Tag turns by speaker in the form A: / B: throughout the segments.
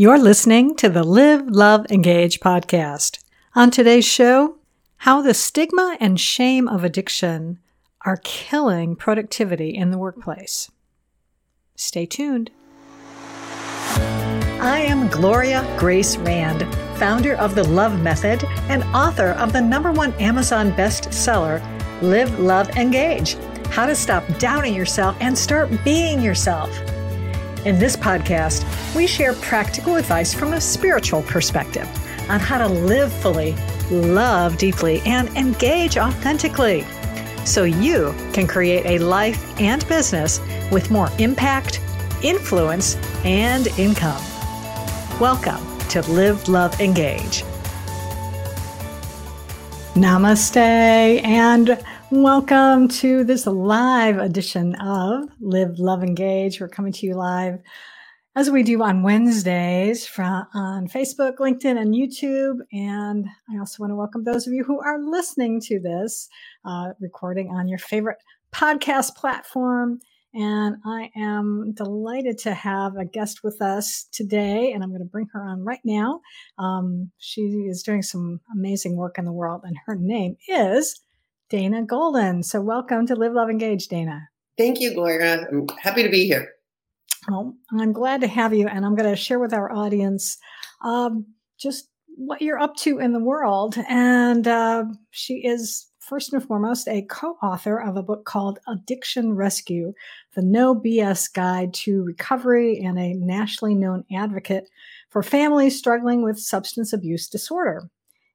A: You're listening to the Live, Love, Engage podcast. On today's show, how the stigma and shame of addiction are killing productivity in the workplace. Stay tuned. I am Gloria Grace Rand, founder of the Love Method and author of the number one Amazon bestseller, Live, Love, Engage How to Stop Doubting Yourself and Start Being Yourself. In this podcast, we share practical advice from a spiritual perspective on how to live fully, love deeply, and engage authentically so you can create a life and business with more impact, influence, and income. Welcome to Live, Love, Engage. Namaste and welcome to this live edition of Live, Love, Engage. We're coming to you live as we do on Wednesdays from, on Facebook, LinkedIn, and YouTube. And I also want to welcome those of you who are listening to this uh, recording on your favorite podcast platform. And I am delighted to have a guest with us today, and I'm going to bring her on right now. Um, she is doing some amazing work in the world, and her name is Dana Golden. So, welcome to Live, Love, Engage, Dana.
B: Thank you, Gloria. I'm happy to be here.
A: Well, I'm glad to have you, and I'm going to share with our audience um, just what you're up to in the world. And uh, she is first and foremost a co-author of a book called Addiction Rescue: The No BS Guide to Recovery, and a nationally known advocate for families struggling with substance abuse disorder.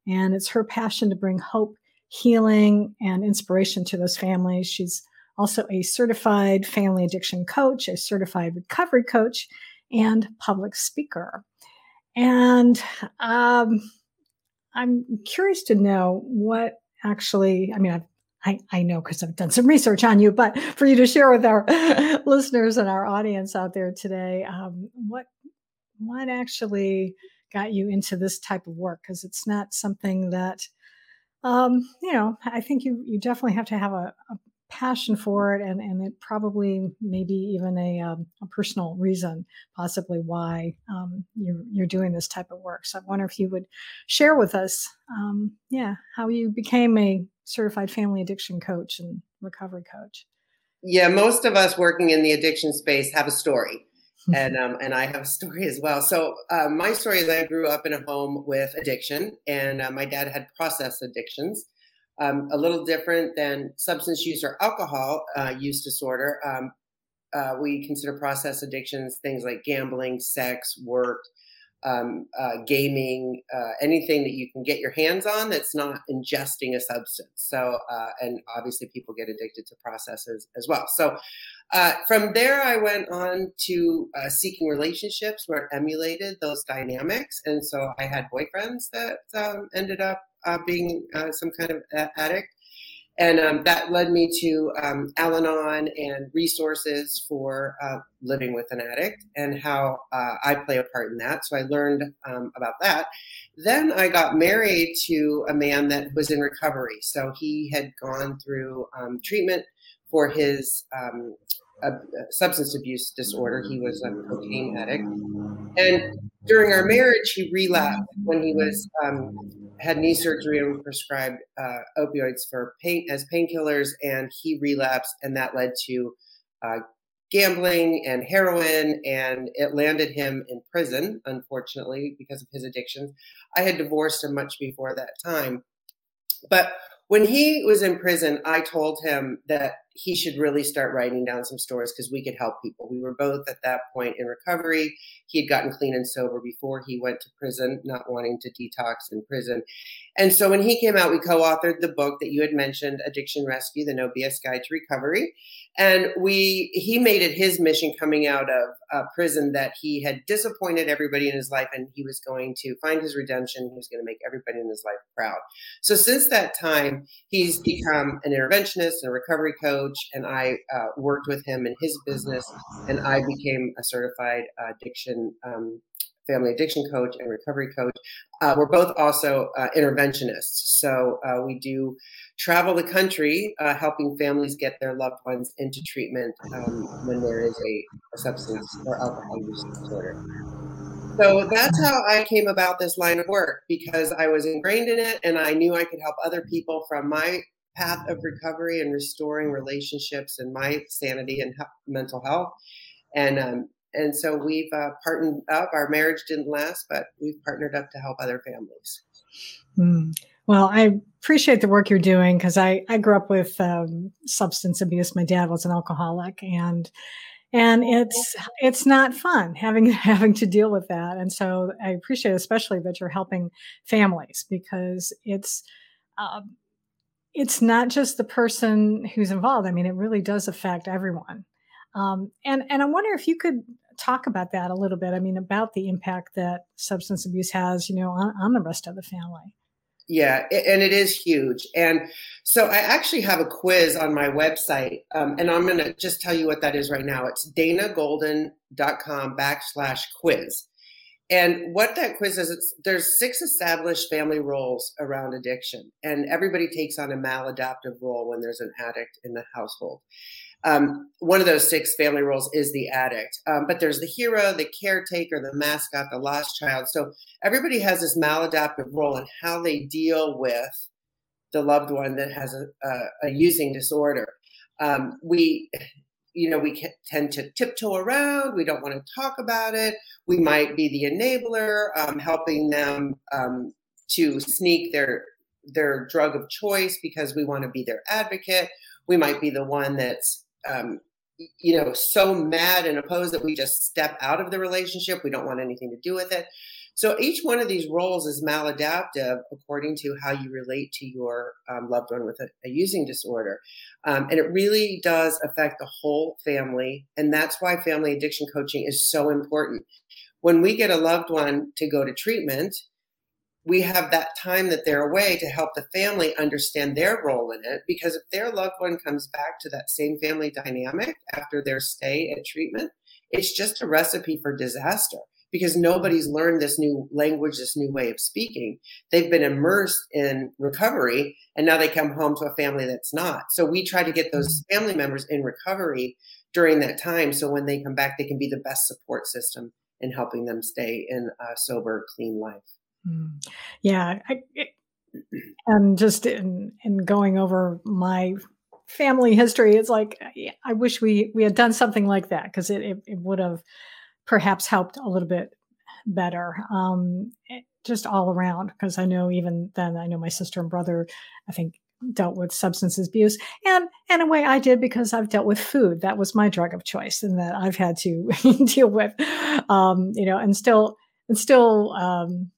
A: And it's her passion to bring hope, healing, and inspiration to those families. She's also a certified family addiction coach, a certified recovery coach, and public speaker. And um, I'm curious to know what actually, I mean, I've I, I know because I've done some research on you, but for you to share with our listeners and our audience out there today, um, what what actually got you into this type of work? Because it's not something that um, you know. I think you you definitely have to have a, a passion for it and, and it probably maybe even a, um, a personal reason possibly why um, you're, you're doing this type of work so i wonder if you would share with us um, yeah how you became a certified family addiction coach and recovery coach
B: yeah most of us working in the addiction space have a story and um, and I have a story as well. So uh, my story is I grew up in a home with addiction, and uh, my dad had process addictions, um, a little different than substance use or alcohol uh, use disorder. Um, uh, we consider process addictions things like gambling, sex, work, um, uh, gaming, uh, anything that you can get your hands on that's not ingesting a substance. So, uh, and obviously people get addicted to processes as well. So, uh, from there, I went on to seeking relationships where it emulated those dynamics. And so I had boyfriends that um, ended up uh, being uh, some kind of addict. And um, that led me to um, Al Anon and resources for uh, living with an addict and how uh, I play a part in that. So I learned um, about that. Then I got married to a man that was in recovery. So he had gone through um, treatment for his um, a, substance abuse disorder. He was a cocaine addict, and during our marriage, he relapsed when he was um, had knee surgery and prescribed uh, opioids for pain as painkillers, and he relapsed, and that led to uh, gambling and heroin, and it landed him in prison, unfortunately, because of his addictions. I had divorced him much before that time, but when he was in prison, I told him that he should really start writing down some stories because we could help people. We were both at that point in recovery. He had gotten clean and sober before he went to prison, not wanting to detox in prison. And so when he came out, we co authored the book that you had mentioned, Addiction Rescue, the No BS Guide to Recovery. And we, he made it his mission coming out of prison that he had disappointed everybody in his life and he was going to find his redemption. He was going to make everybody in his life proud. So since that time, he's become an interventionist and a recovery coach. And I uh, worked with him in his business and I became a certified addiction um, family addiction coach and recovery coach. Uh, we're both also uh, interventionists. So uh, we do travel the country uh, helping families get their loved ones into treatment um, when there is a, a, substance or alcohol use disorder. So that's how I came about this line of work because I was ingrained in it and I knew I could help other people from my path of recovery and restoring relationships and my sanity and mental health. And um, and so we've uh, partnered up. Our marriage didn't last, but we've partnered up to help other families.
A: Mm. Well, I appreciate the work you're doing because I, I grew up with um, substance abuse. My dad was an alcoholic, and and it's it's not fun having having to deal with that. And so I appreciate especially that you're helping families because it's. Um, it's not just the person who's involved. I mean, it really does affect everyone. Um, and and I wonder if you could talk about that a little bit. I mean, about the impact that substance abuse has, you know, on, on the rest of the family.
B: Yeah, and it is huge. And so I actually have a quiz on my website, um, and I'm going to just tell you what that is right now. It's danagolden.com backslash quiz. And what that quiz is, it's, there's six established family roles around addiction, and everybody takes on a maladaptive role when there's an addict in the household. Um, one of those six family roles is the addict, um, but there's the hero, the caretaker, the mascot, the lost child. So everybody has this maladaptive role in how they deal with the loved one that has a, a, a using disorder. Um, we, you know, we tend to tiptoe around. We don't want to talk about it. We might be the enabler, um, helping them um, to sneak their their drug of choice because we want to be their advocate. We might be the one that's um, you know, so mad and opposed that we just step out of the relationship. We don't want anything to do with it. So each one of these roles is maladaptive according to how you relate to your um, loved one with a, a using disorder. Um, and it really does affect the whole family. And that's why family addiction coaching is so important. When we get a loved one to go to treatment, we have that time that they're away to help the family understand their role in it. Because if their loved one comes back to that same family dynamic after their stay at treatment, it's just a recipe for disaster because nobody's learned this new language, this new way of speaking. They've been immersed in recovery and now they come home to a family that's not. So we try to get those mm-hmm. family members in recovery during that time. So when they come back, they can be the best support system in helping them stay in a sober, clean life.
A: Mm. Yeah, I, and just in, in going over my family history, it's like I wish we we had done something like that because it, it, it would have perhaps helped a little bit better. Um, it, eh, just all around because I know even then I know my sister and brother I think dealt with substance abuse and and in a way I did because I've dealt with food that was my drug of choice and that I've had to deal with um, you know and still and still um,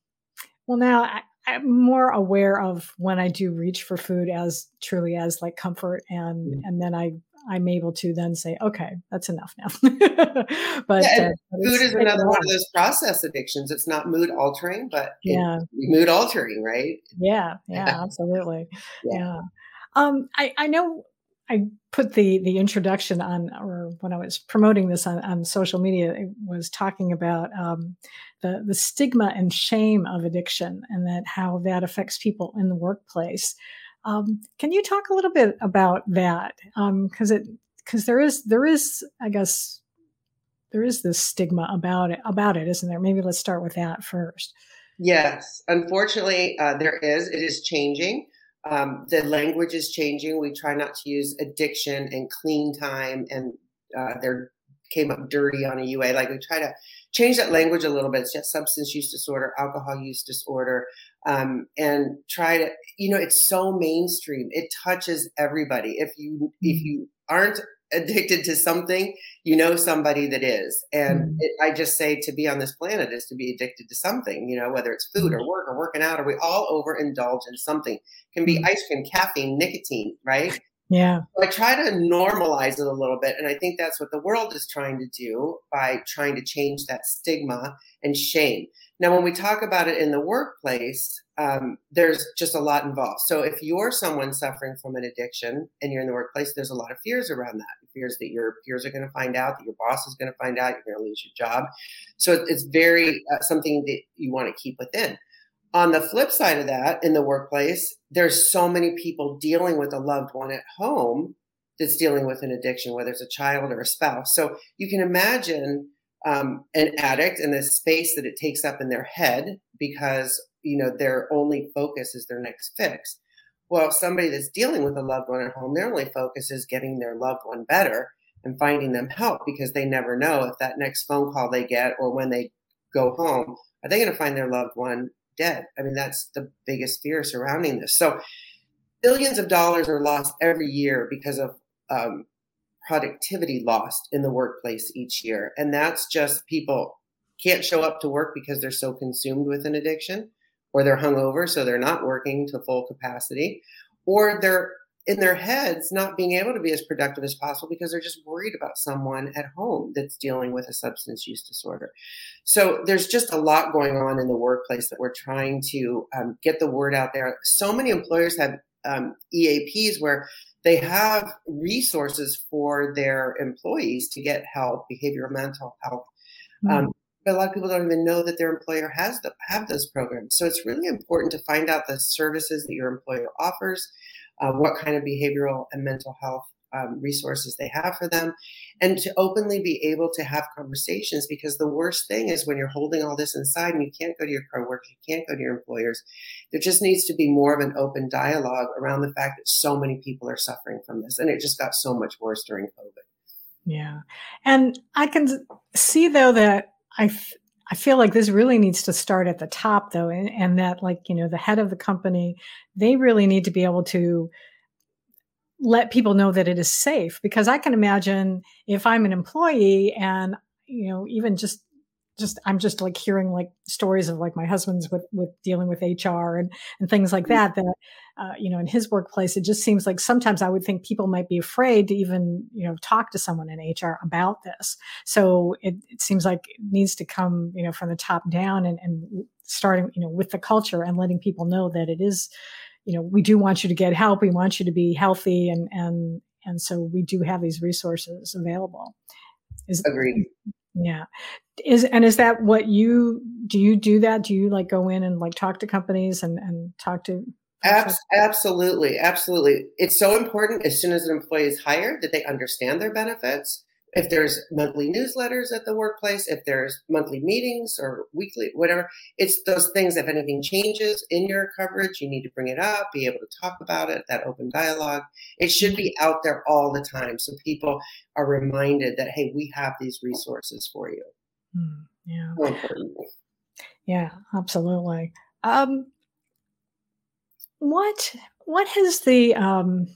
A: well, now I, I'm more aware of when I do reach for food as truly as like comfort, and mm. and then I I'm able to then say, okay, that's enough now.
B: but yeah, uh, food is another one of those process addictions. It's not mood altering, but yeah, mood altering, right?
A: Yeah, yeah, absolutely. Yeah. yeah. Um, I I know I put the the introduction on, or when I was promoting this on, on social media, it was talking about um, the the stigma and shame of addiction, and that how that affects people in the workplace. Um, can you talk a little bit about that? Because um, it because there is there is I guess there is this stigma about it about it, isn't there? Maybe let's start with that first.
B: Yes, unfortunately, uh, there is. It is changing. Um, the language is changing. We try not to use addiction and clean time, and uh, there came up dirty on a UA. Like we try to change that language a little bit. It's just substance use disorder, alcohol use disorder, um, and try to. You know, it's so mainstream. It touches everybody. If you if mm-hmm. you aren't addicted to something, you know somebody that is. And mm. it, I just say to be on this planet is to be addicted to something, you know, whether it's food or mm. work or working out, or we all overindulge in something. It can be mm. ice cream, caffeine, nicotine, right?
A: Yeah.
B: So I try to normalize it a little bit. And I think that's what the world is trying to do by trying to change that stigma and shame. Now, when we talk about it in the workplace, um, there's just a lot involved. So, if you're someone suffering from an addiction and you're in the workplace, there's a lot of fears around that. Fears that your peers are going to find out, that your boss is going to find out, you're going to lose your job. So, it's very uh, something that you want to keep within. On the flip side of that, in the workplace, there's so many people dealing with a loved one at home that's dealing with an addiction, whether it's a child or a spouse. So, you can imagine um, an addict and the space that it takes up in their head because you know their only focus is their next fix. Well somebody that's dealing with a loved one at home their only focus is getting their loved one better and finding them help because they never know if that next phone call they get or when they go home are they going to find their loved one dead? I mean that's the biggest fear surrounding this. So billions of dollars are lost every year because of um, productivity lost in the workplace each year. And that's just people can't show up to work because they're so consumed with an addiction, or they're hungover, so they're not working to full capacity, or they're in their heads not being able to be as productive as possible because they're just worried about someone at home that's dealing with a substance use disorder. So there's just a lot going on in the workplace that we're trying to um, get the word out there. So many employers have um, EAPs where they have resources for their employees to get help, behavioral mental health. Mm-hmm. Um, but a lot of people don't even know that their employer has the, have those programs. So it's really important to find out the services that your employer offers, uh, what kind of behavioral and mental health um, resources they have for them and to openly be able to have conversations because the worst thing is when you're holding all this inside and you can't go to your coworkers you can't go to your employers there just needs to be more of an open dialogue around the fact that so many people are suffering from this and it just got so much worse during covid.
A: Yeah. And i can see though that i I feel like this really needs to start at the top though and, and that like you know the head of the company they really need to be able to let people know that it is safe because i can imagine if i'm an employee and you know even just just i'm just like hearing like stories of like my husband's with with dealing with hr and and things like mm-hmm. that that uh, you know in his workplace it just seems like sometimes i would think people might be afraid to even you know talk to someone in hr about this so it, it seems like it needs to come you know from the top down and, and starting you know with the culture and letting people know that it is you know, we do want you to get help. We want you to be healthy, and and and so we do have these resources available.
B: Is agreed.
A: Yeah. Is and is that what you do? You do that? Do you like go in and like talk to companies and and talk to
B: absolutely, absolutely. It's so important as soon as an employee is hired that they understand their benefits if there's monthly newsletters at the workplace, if there's monthly meetings or weekly, whatever, it's those things. If anything changes in your coverage, you need to bring it up, be able to talk about it, that open dialogue. It should be out there all the time so people are reminded that, hey, we have these resources for you.
A: Mm, yeah. yeah, absolutely. Um, what what has the um,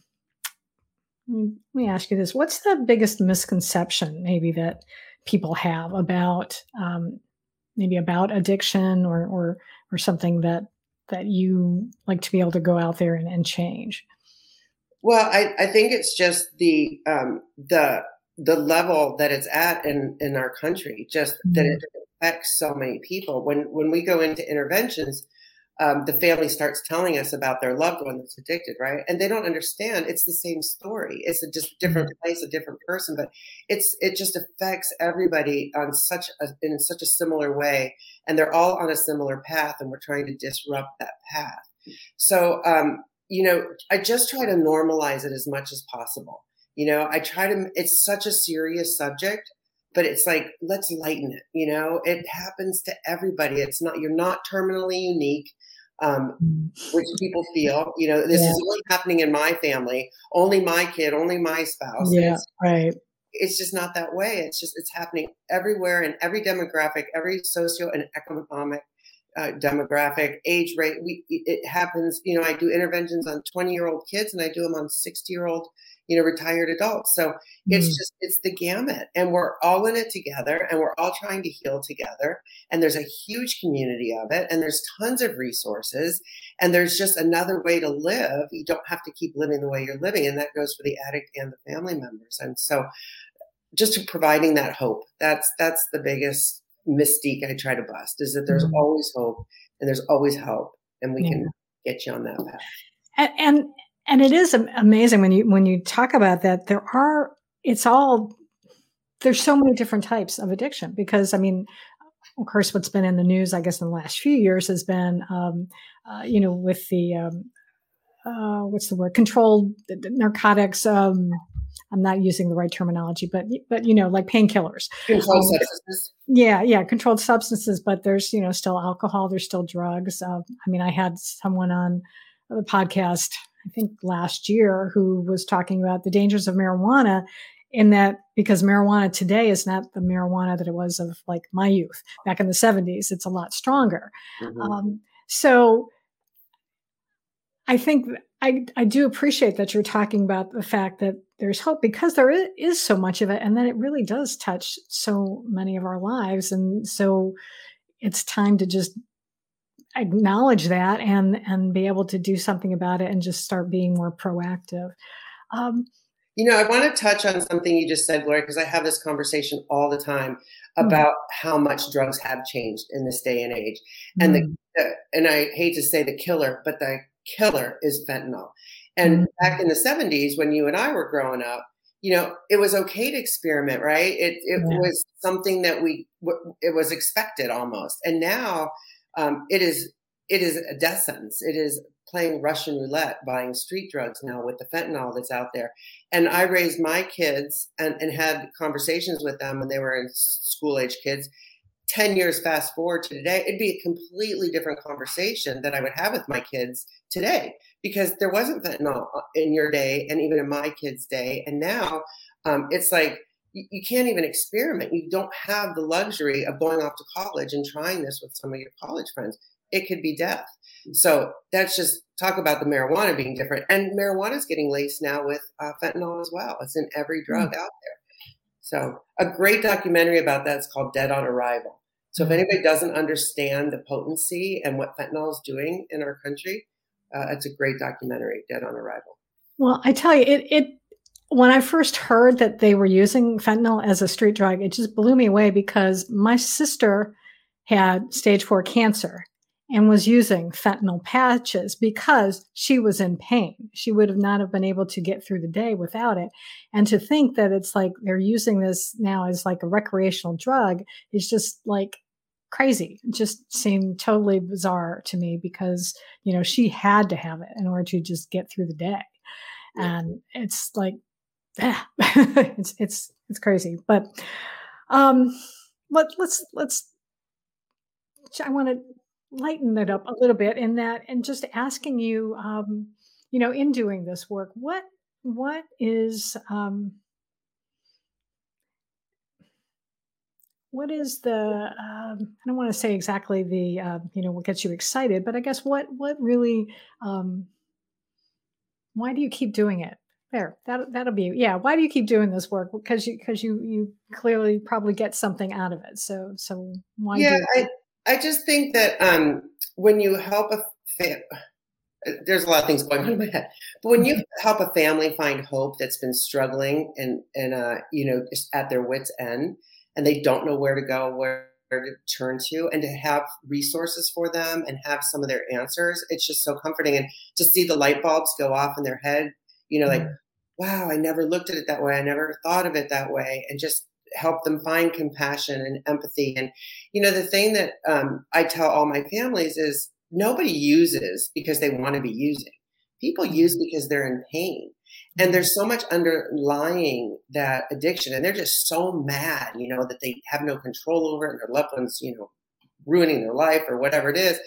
A: let me ask you this. What's the biggest misconception maybe that people have about um, maybe about addiction or or or something that that you like to be able to go out there and, and change?
B: Well I, I think it's just the um, the the level that it's at in in our country just mm-hmm. that it affects so many people. When when we go into interventions um, the family starts telling us about their loved one that's addicted, right? And they don't understand it's the same story. It's a just different mm-hmm. place, a different person, but it's it just affects everybody on such a, in such a similar way, and they're all on a similar path, and we're trying to disrupt that path. So, um, you know, I just try to normalize it as much as possible. You know, I try to. It's such a serious subject, but it's like let's lighten it you know it happens to everybody it's not you're not terminally unique um, mm. which people feel, you know, this yeah. is only happening in my family, only my kid, only my spouse.
A: Yeah, it's, right.
B: It's just not that way. It's just it's happening everywhere in every demographic, every socio and economic uh, demographic, age rate. We it happens. You know, I do interventions on twenty year old kids, and I do them on sixty year old, you know, retired adults. So it's mm. just, it's the gamut. And we're all in it together and we're all trying to heal together. And there's a huge community of it. And there's tons of resources. And there's just another way to live. You don't have to keep living the way you're living. And that goes for the addict and the family members. And so just providing that hope, that's, that's the biggest mystique I try to bust is that there's mm. always hope and there's always help and we yeah. can get you on that path.
A: And, and and it is amazing when you when you talk about that there are it's all there's so many different types of addiction because i mean of course what's been in the news i guess in the last few years has been um, uh, you know with the um, uh, what's the word controlled narcotics um, i'm not using the right terminology but but you know like painkillers.
B: Controlled um, substances.
A: yeah yeah controlled substances but there's you know still alcohol there's still drugs. Uh, i mean i had someone on the podcast I think last year, who was talking about the dangers of marijuana in that because marijuana today is not the marijuana that it was of like my youth back in the 70s. It's a lot stronger. Mm-hmm. Um, so I think I, I do appreciate that you're talking about the fact that there's hope because there is so much of it and that it really does touch so many of our lives. And so it's time to just acknowledge that and and be able to do something about it and just start being more proactive um,
B: you know i want to touch on something you just said gloria because i have this conversation all the time hmm. about mm-hmm. how much drugs have changed in this day and age and mm-hmm. the, the, and i hate to say the killer but the killer is fentanyl and mm-hmm. back in the 70s when you and i were growing up you know it was okay to experiment right it, it yeah. was something that we it was expected almost and now um, it is it is a death sentence. It is playing Russian roulette, buying street drugs now with the fentanyl that's out there. And I raised my kids and, and had conversations with them when they were in school age kids. 10 years fast forward to today, it'd be a completely different conversation that I would have with my kids today because there wasn't fentanyl in your day and even in my kids' day. And now um, it's like you, you can't even experiment. You don't have the luxury of going off to college and trying this with some of your college friends. It could be death. So that's just talk about the marijuana being different. And marijuana is getting laced now with uh, fentanyl as well. It's in every drug mm-hmm. out there. So a great documentary about that is called Dead on Arrival. So if anybody doesn't understand the potency and what fentanyl is doing in our country, uh, it's a great documentary, Dead on Arrival.
A: Well, I tell you, it it when I first heard that they were using fentanyl as a street drug, it just blew me away because my sister had stage four cancer and was using fentanyl patches because she was in pain. She would have not have been able to get through the day without it. And to think that it's like they're using this now as like a recreational drug is just like crazy. It just seemed totally bizarre to me because, you know, she had to have it in order to just get through the day. And it's like it's it's it's crazy. But um, let let's let's. I want to lighten it up a little bit in that, and just asking you, um, you know, in doing this work, what what is um, what is the um, i don't want to say exactly the uh, you know what gets you excited but i guess what what really um, why do you keep doing it there, that that'll be yeah. Why do you keep doing this work? Because you because you you clearly probably get something out of it. So so why?
B: Yeah, I I just think that um, when you help a fam- there's a lot of things going on in my head, but when you mm-hmm. help a family find hope that's been struggling and and uh, you know just at their wits end, and they don't know where to go, where to turn to and to have resources for them and have some of their answers it's just so comforting and to see the light bulbs go off in their head you know, like, wow, I never looked at it that way. I never thought of it that way. And just help them find compassion and empathy. And, you know, the thing that um, I tell all my families is nobody uses because they want to be using. People use mm-hmm. because they're in pain. And there's so much underlying that addiction. And they're just so mad, you know, that they have no control over it and their loved ones, you know, ruining their life or whatever it is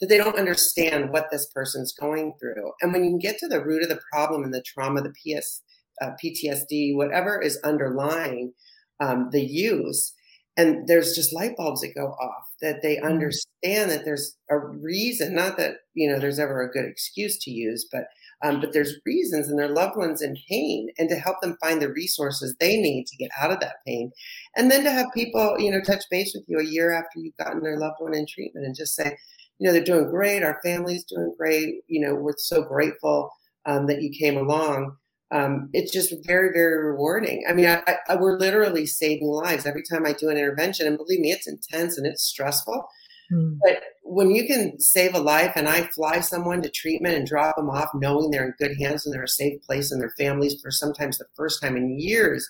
B: that they don't understand what this person's going through. And when you can get to the root of the problem and the trauma, the PS, uh, PTSD, whatever is underlying um, the use, and there's just light bulbs that go off that they mm-hmm. understand that there's a reason, not that you know there's ever a good excuse to use, but um, but there's reasons and their loved ones in pain and to help them find the resources they need to get out of that pain and then to have people you know touch base with you a year after you've gotten their loved one in treatment and just say you know they're doing great our family's doing great you know we're so grateful um, that you came along um, it's just very very rewarding i mean I, I, we're literally saving lives every time i do an intervention and believe me it's intense and it's stressful mm. but when you can save a life and i fly someone to treatment and drop them off knowing they're in good hands and they're a safe place and their families for sometimes the first time in years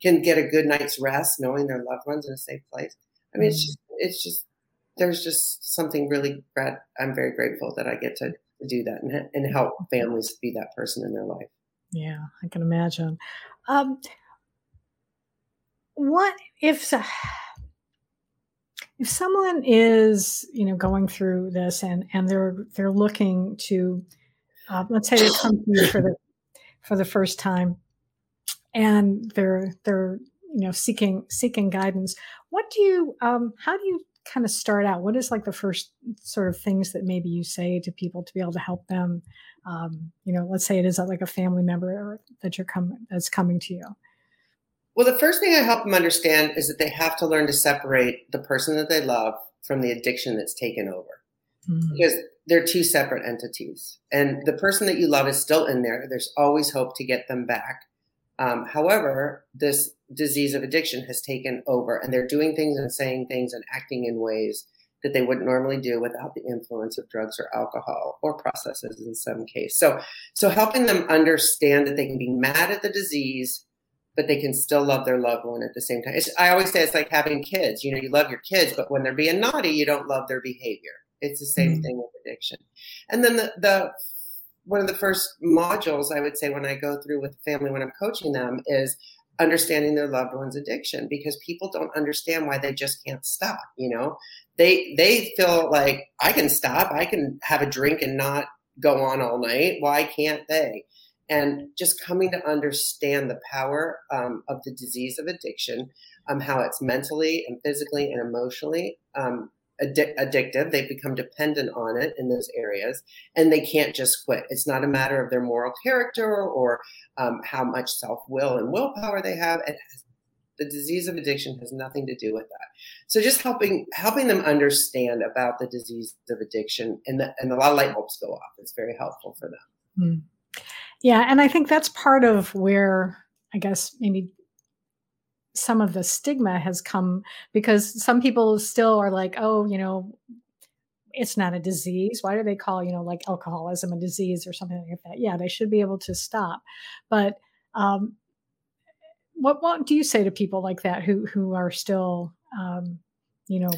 B: can get a good night's rest knowing their loved ones in a safe place i mean mm. it's just it's just there's just something really i'm very grateful that i get to, to do that and, and help families be that person in their life
A: yeah, I can imagine. Um, what if if someone is you know going through this and and they're they're looking to uh, let's say they come to you for the for the first time and they're they're you know seeking seeking guidance what do you um how do you kind of start out what is like the first sort of things that maybe you say to people to be able to help them um, you know, let's say it is like a family member that you're coming that's coming to you?
B: Well, the first thing I help them understand is that they have to learn to separate the person that they love from the addiction that's taken over. Mm-hmm. Because they're two separate entities. And the person that you love is still in there. There's always hope to get them back. Um, however, this disease of addiction has taken over, and they're doing things and saying things and acting in ways that they wouldn't normally do without the influence of drugs or alcohol or processes in some case. So, so helping them understand that they can be mad at the disease, but they can still love their loved one at the same time. It's, I always say it's like having kids. You know, you love your kids, but when they're being naughty, you don't love their behavior. It's the same mm-hmm. thing with addiction. And then the, the one of the first modules I would say when I go through with the family when I'm coaching them is understanding their loved one's addiction because people don't understand why they just can't stop you know? They they feel like i can stop. I can have a drink and not go on all night. Why can't they? And just coming to understand the power um, of the disease of addiction um, how it's mentally and physically and emotionally um, addic- addictive. They become dependent on it in those areas, and they can't just quit. It's not a matter of their moral character or um, how much self will and willpower they have. It has, the disease of addiction has nothing to do with that. So just helping helping them understand about the disease of addiction, and the, and a lot of light bulbs go off. It's very helpful for them.
A: Mm. Yeah, and I think that's part of where I guess maybe some of the stigma has come because some people still are like, oh, you know, it's not a disease. Why do they call, you know, like alcoholism a disease or something like that? Yeah, they should be able to stop. But um, what what do you say to people like that who who are still, um, you know,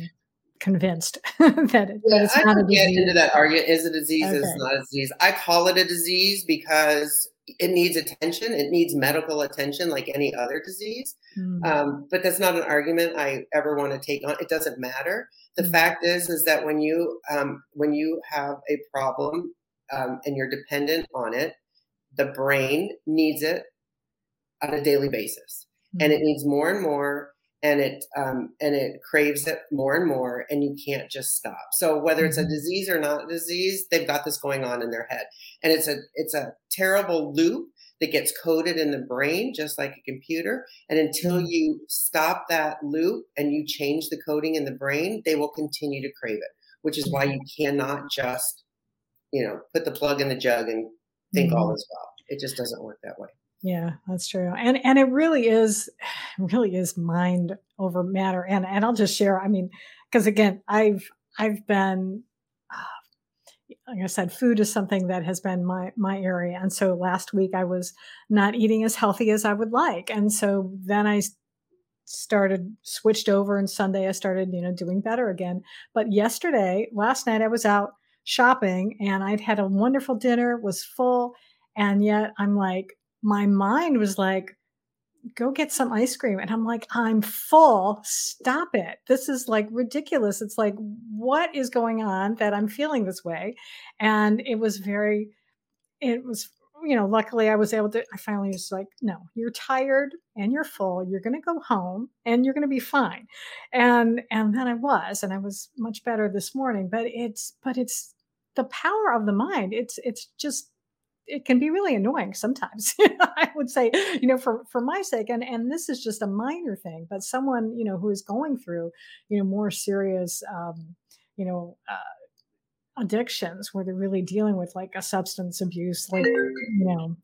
A: convinced that, it, yeah, that it's
B: I
A: not
B: a disease? Get into that argument: is a disease? Okay. Is not a disease? I call it a disease because it needs attention. It needs medical attention like any other disease. Mm. Um, but that's not an argument I ever want to take on. It doesn't matter. The mm. fact is, is that when you um, when you have a problem um, and you're dependent on it, the brain needs it on a daily basis, mm. and it needs more and more and it um, and it craves it more and more and you can't just stop so whether it's a mm-hmm. disease or not a disease they've got this going on in their head and it's a it's a terrible loop that gets coded in the brain just like a computer and until mm-hmm. you stop that loop and you change the coding in the brain they will continue to crave it which is why you cannot just you know put the plug in the jug and think mm-hmm. all is well it just doesn't work that way
A: yeah, that's true. And and it really is really is mind over matter. And and I'll just share, I mean, because again, I've I've been like I said, food is something that has been my my area. And so last week I was not eating as healthy as I would like. And so then I started switched over and Sunday I started, you know, doing better again. But yesterday, last night I was out shopping and I'd had a wonderful dinner, was full, and yet I'm like my mind was like, go get some ice cream. And I'm like, I'm full. Stop it. This is like ridiculous. It's like, what is going on that I'm feeling this way? And it was very, it was, you know, luckily I was able to, I finally was like, no, you're tired and you're full. You're going to go home and you're going to be fine. And, and then I was, and I was much better this morning, but it's, but it's the power of the mind. It's, it's just it can be really annoying sometimes. I would say, you know, for for my sake, and and this is just a minor thing, but someone you know who is going through, you know, more serious, um, you know. Uh, addictions where they're really dealing with like a substance abuse like you know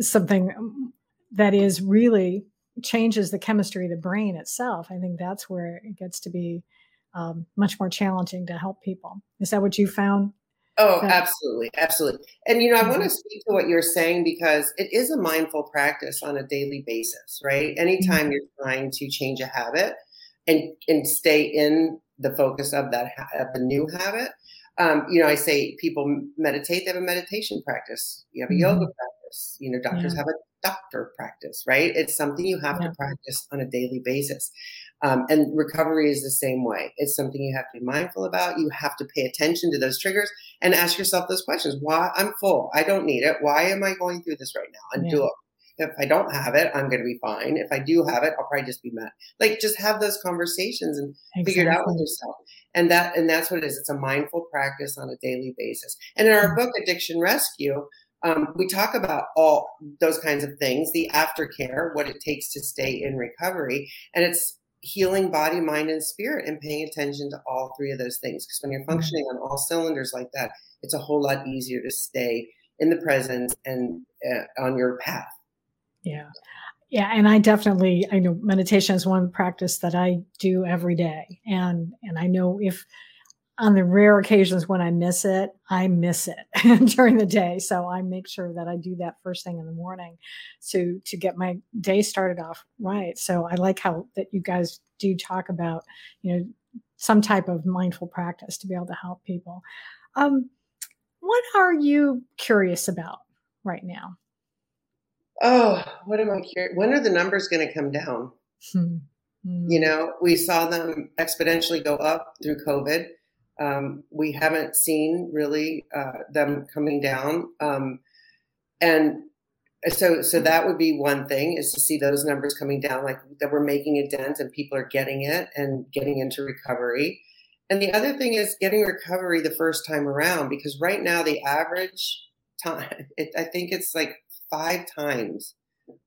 A: something um, that is really changes the chemistry of the brain itself i think that's where it gets to be um, much more challenging to help people is that what you found
B: Oh, absolutely. Absolutely. And, you know, I want to mm-hmm. speak to what you're saying because it is a mindful practice on a daily basis, right? Anytime mm-hmm. you're trying to change a habit and, and stay in the focus of that, of the new habit, um, you know, I say people meditate, they have a meditation practice. You have a mm-hmm. yoga practice. You know, doctors yeah. have a doctor practice, right? It's something you have yeah. to practice on a daily basis. Um, and recovery is the same way. It's something you have to be mindful about. You have to pay attention to those triggers and ask yourself those questions. Why I'm full. I don't need it. Why am I going through this right now? And yeah. do it. If I don't have it, I'm going to be fine. If I do have it, I'll probably just be mad. Like just have those conversations and exactly. figure it out with yourself. And that and that's what it is. It's a mindful practice on a daily basis. And in our mm-hmm. book, Addiction Rescue, um, we talk about all those kinds of things, the aftercare, what it takes to stay in recovery, and it's healing body, mind, and spirit and paying attention to all three of those things. Because when you're mm-hmm. functioning on all cylinders like that, it's a whole lot easier to stay in the present and uh, on your path.
A: Yeah. Yeah, and I definitely I know meditation is one practice that I do every day. And and I know if on the rare occasions when I miss it, I miss it during the day. So I make sure that I do that first thing in the morning to to get my day started off right. So I like how that you guys do talk about, you know, some type of mindful practice to be able to help people. Um, what are you curious about right now?
B: Oh, what am I curious? When are the numbers going to come down? Hmm. You know, we saw them exponentially go up through COVID um, we haven't seen really uh, them coming down, um, and so so that would be one thing is to see those numbers coming down, like that we're making a dent and people are getting it and getting into recovery. And the other thing is getting recovery the first time around because right now the average time, it, I think it's like five times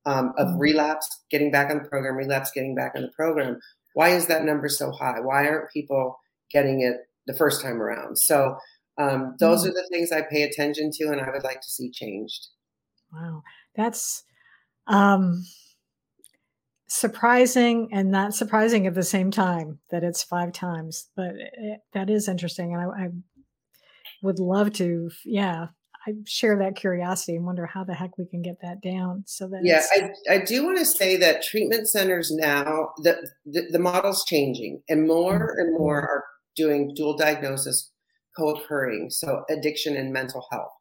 B: um, of mm-hmm. relapse, getting back on the program, relapse, getting back on the program. Why is that number so high? Why aren't people getting it the first time around. So um, those mm-hmm. are the things I pay attention to, and I would like to see changed.
A: Wow, that's um, surprising and not surprising at the same time that it's five times. But it, that is interesting, and I, I would love to, yeah, I share that curiosity and wonder how the heck we can get that down so that
B: yeah I, I do want to say that treatment centers now the, the, the model's changing and more and more are doing dual diagnosis co-occurring so addiction and mental health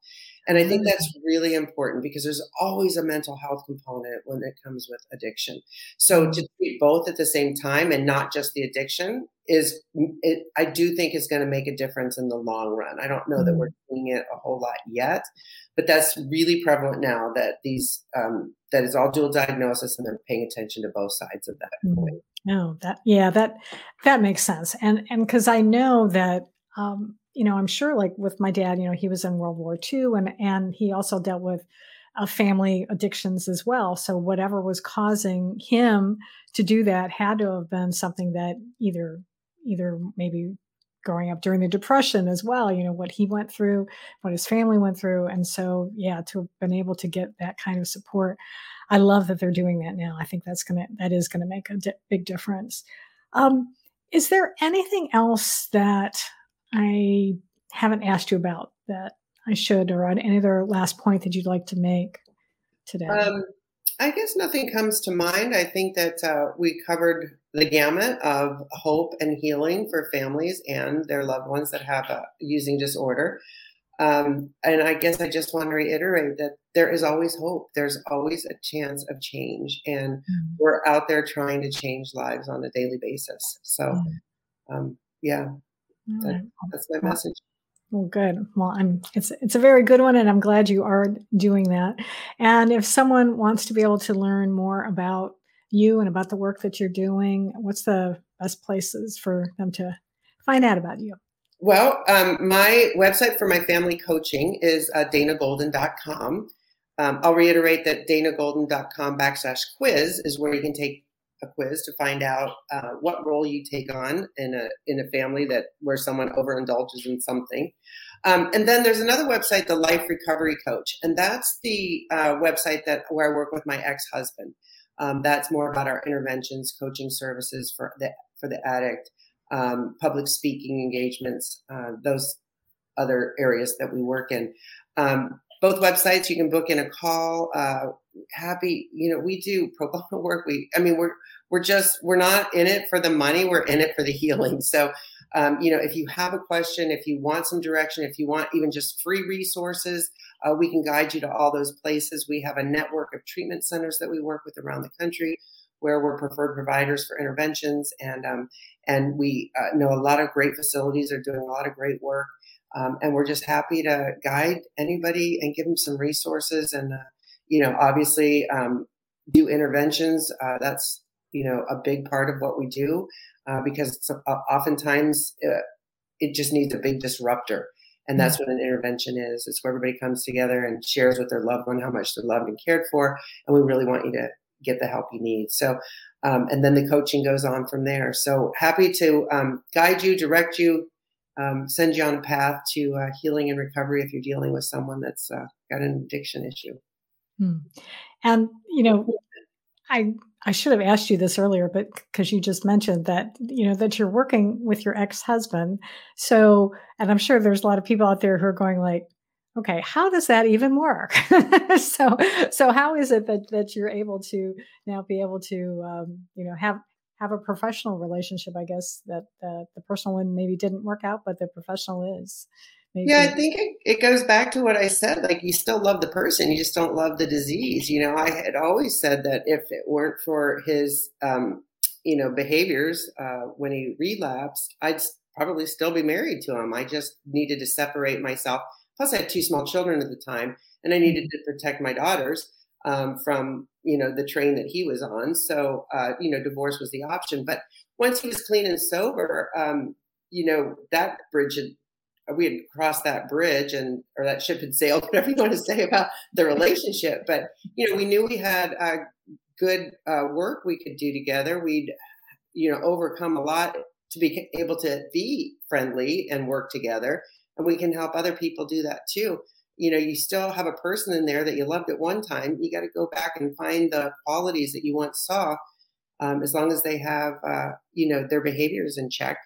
B: and i think mm. that's really important because there's always a mental health component when it comes with addiction so to treat both at the same time and not just the addiction is it, i do think is going to make a difference in the long run i don't know that we're mm. seeing it a whole lot yet but that's really prevalent now that these um, that is all dual diagnosis and they're paying attention to both sides of that mm-hmm. point
A: no, that yeah, that that makes sense. And and because I know that um, you know, I'm sure like with my dad, you know, he was in World War II and and he also dealt with uh, family addictions as well. So whatever was causing him to do that had to have been something that either either maybe growing up during the depression as well you know what he went through what his family went through and so yeah to have been able to get that kind of support I love that they're doing that now. I think that's gonna that is gonna make a di- big difference. Um, is there anything else that I haven't asked you about that I should, or any other last point that you'd like to make today? Um,
B: I guess nothing comes to mind. I think that uh, we covered the gamut of hope and healing for families and their loved ones that have a using disorder. Um, and I guess I just want to reiterate that there is always hope. There's always a chance of change, and mm. we're out there trying to change lives on a daily basis. So, mm. um, yeah, that, that's my message.
A: Well, good. Well, I'm. It's it's a very good one, and I'm glad you are doing that. And if someone wants to be able to learn more about you and about the work that you're doing, what's the best places for them to find out about you?
B: Well, um, my website for my family coaching is uh, danagolden.com. Um, I'll reiterate that danagolden.com backslash quiz is where you can take a quiz to find out uh, what role you take on in a in a family that where someone overindulges in something. Um, and then there's another website, the Life Recovery Coach, and that's the uh, website that where I work with my ex husband. Um, that's more about our interventions, coaching services for the for the addict, um, public speaking engagements, uh, those other areas that we work in. Um, both websites, you can book in a call. Uh, happy, you know, we do pro bono work. We, I mean, we're we're just we're not in it for the money. We're in it for the healing. So, um, you know, if you have a question, if you want some direction, if you want even just free resources, uh, we can guide you to all those places. We have a network of treatment centers that we work with around the country where we're preferred providers for interventions, and um, and we uh, know a lot of great facilities are doing a lot of great work, um, and we're just happy to guide anybody and give them some resources, and uh, you know, obviously um, do interventions. Uh, that's you know a big part of what we do uh, because uh, oftentimes uh, it just needs a big disruptor. And that's what an intervention is. It's where everybody comes together and shares with their loved one how much they're loved and cared for. And we really want you to get the help you need. So, um, and then the coaching goes on from there. So happy to um, guide you, direct you, um, send you on a path to uh, healing and recovery if you're dealing with someone that's uh, got an addiction issue.
A: Hmm. And you know, I I should have asked you this earlier, but because you just mentioned that you know that you're working with your ex husband, so and I'm sure there's a lot of people out there who are going like, okay how does that even work so so how is it that that you're able to now be able to um, you know have have a professional relationship i guess that uh, the personal one maybe didn't work out but the professional is
B: maybe. yeah i think it, it goes back to what i said like you still love the person you just don't love the disease you know i had always said that if it weren't for his um, you know behaviors uh, when he relapsed i'd probably still be married to him i just needed to separate myself Plus, I had two small children at the time, and I needed to protect my daughters um, from you know the train that he was on. So uh, you know, divorce was the option. But once he was clean and sober, um, you know that bridge had we had crossed that bridge and or that ship had sailed whatever you want to say about the relationship but you know we knew we had good uh, work we could do together we'd you know overcome a lot to be able to be friendly and work together and we can help other people do that too you know you still have a person in there that you loved at one time you got to go back and find the qualities that you once saw um, as long as they have uh, you know their behaviors in check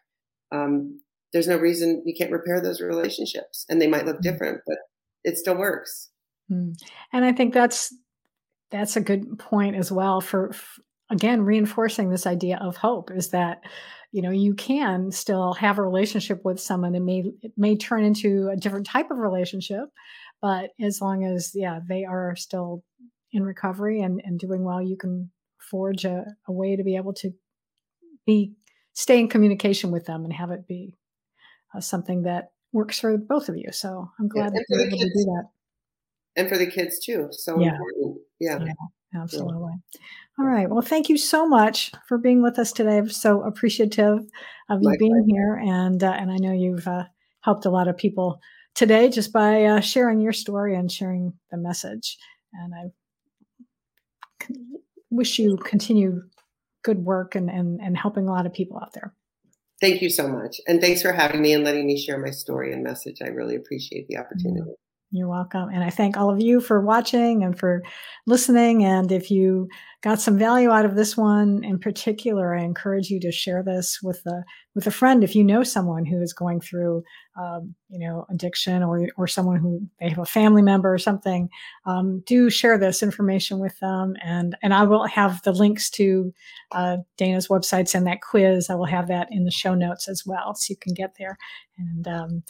B: um, there's no reason you can't repair those relationships and they might look mm-hmm. different but it still works
A: mm. and i think that's that's a good point as well for, for again reinforcing this idea of hope is that you know you can still have a relationship with someone. And may it may turn into a different type of relationship but as long as yeah they are still in recovery and, and doing well you can forge a, a way to be able to be stay in communication with them and have it be uh, something that works for both of you. So i'm glad yeah, that you're able kids, to do that.
B: And for the kids too. So yeah. important. Yeah.
A: yeah absolutely all right. Well, thank you so much for being with us today. I'm so appreciative of you My being here, and uh, and I know you've uh, helped a lot of people today just by uh, sharing your story and sharing the message. And I wish you continued good work and, and and helping a lot of people out there.
B: Thank you so much, and thanks for having me and letting me share my story and message. I really appreciate the opportunity.
A: You're welcome. And I thank all of you for watching and for listening. And if you got some value out of this one in particular, I encourage you to share this with a with a friend. If you know someone who is going through, um, you know, addiction, or or someone who they have a family member or something, um, do share this information with them. And and I will have the links to uh, Dana's websites and that quiz. I will have that in the show notes as well, so you can get there. And um,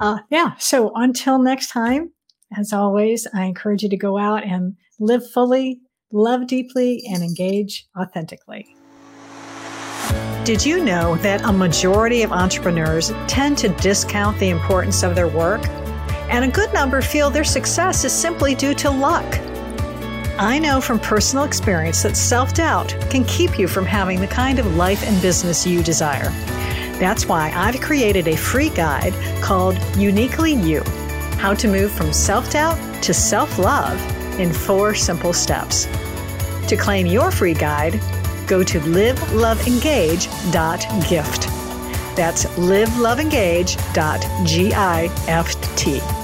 A: uh, yeah, so until next time, as always, I encourage you to go out and live fully, love deeply, and engage authentically.
C: Did you know that a majority of entrepreneurs tend to discount the importance of their work? And a good number feel their success is simply due to luck. I know from personal experience that self doubt can keep you from having the kind of life and business you desire.
A: That's why I've created a free guide called Uniquely You How to Move from Self Doubt to Self Love in Four Simple Steps. To claim your free guide, go to liveloveengage.gift. That's liveloveengage.gift.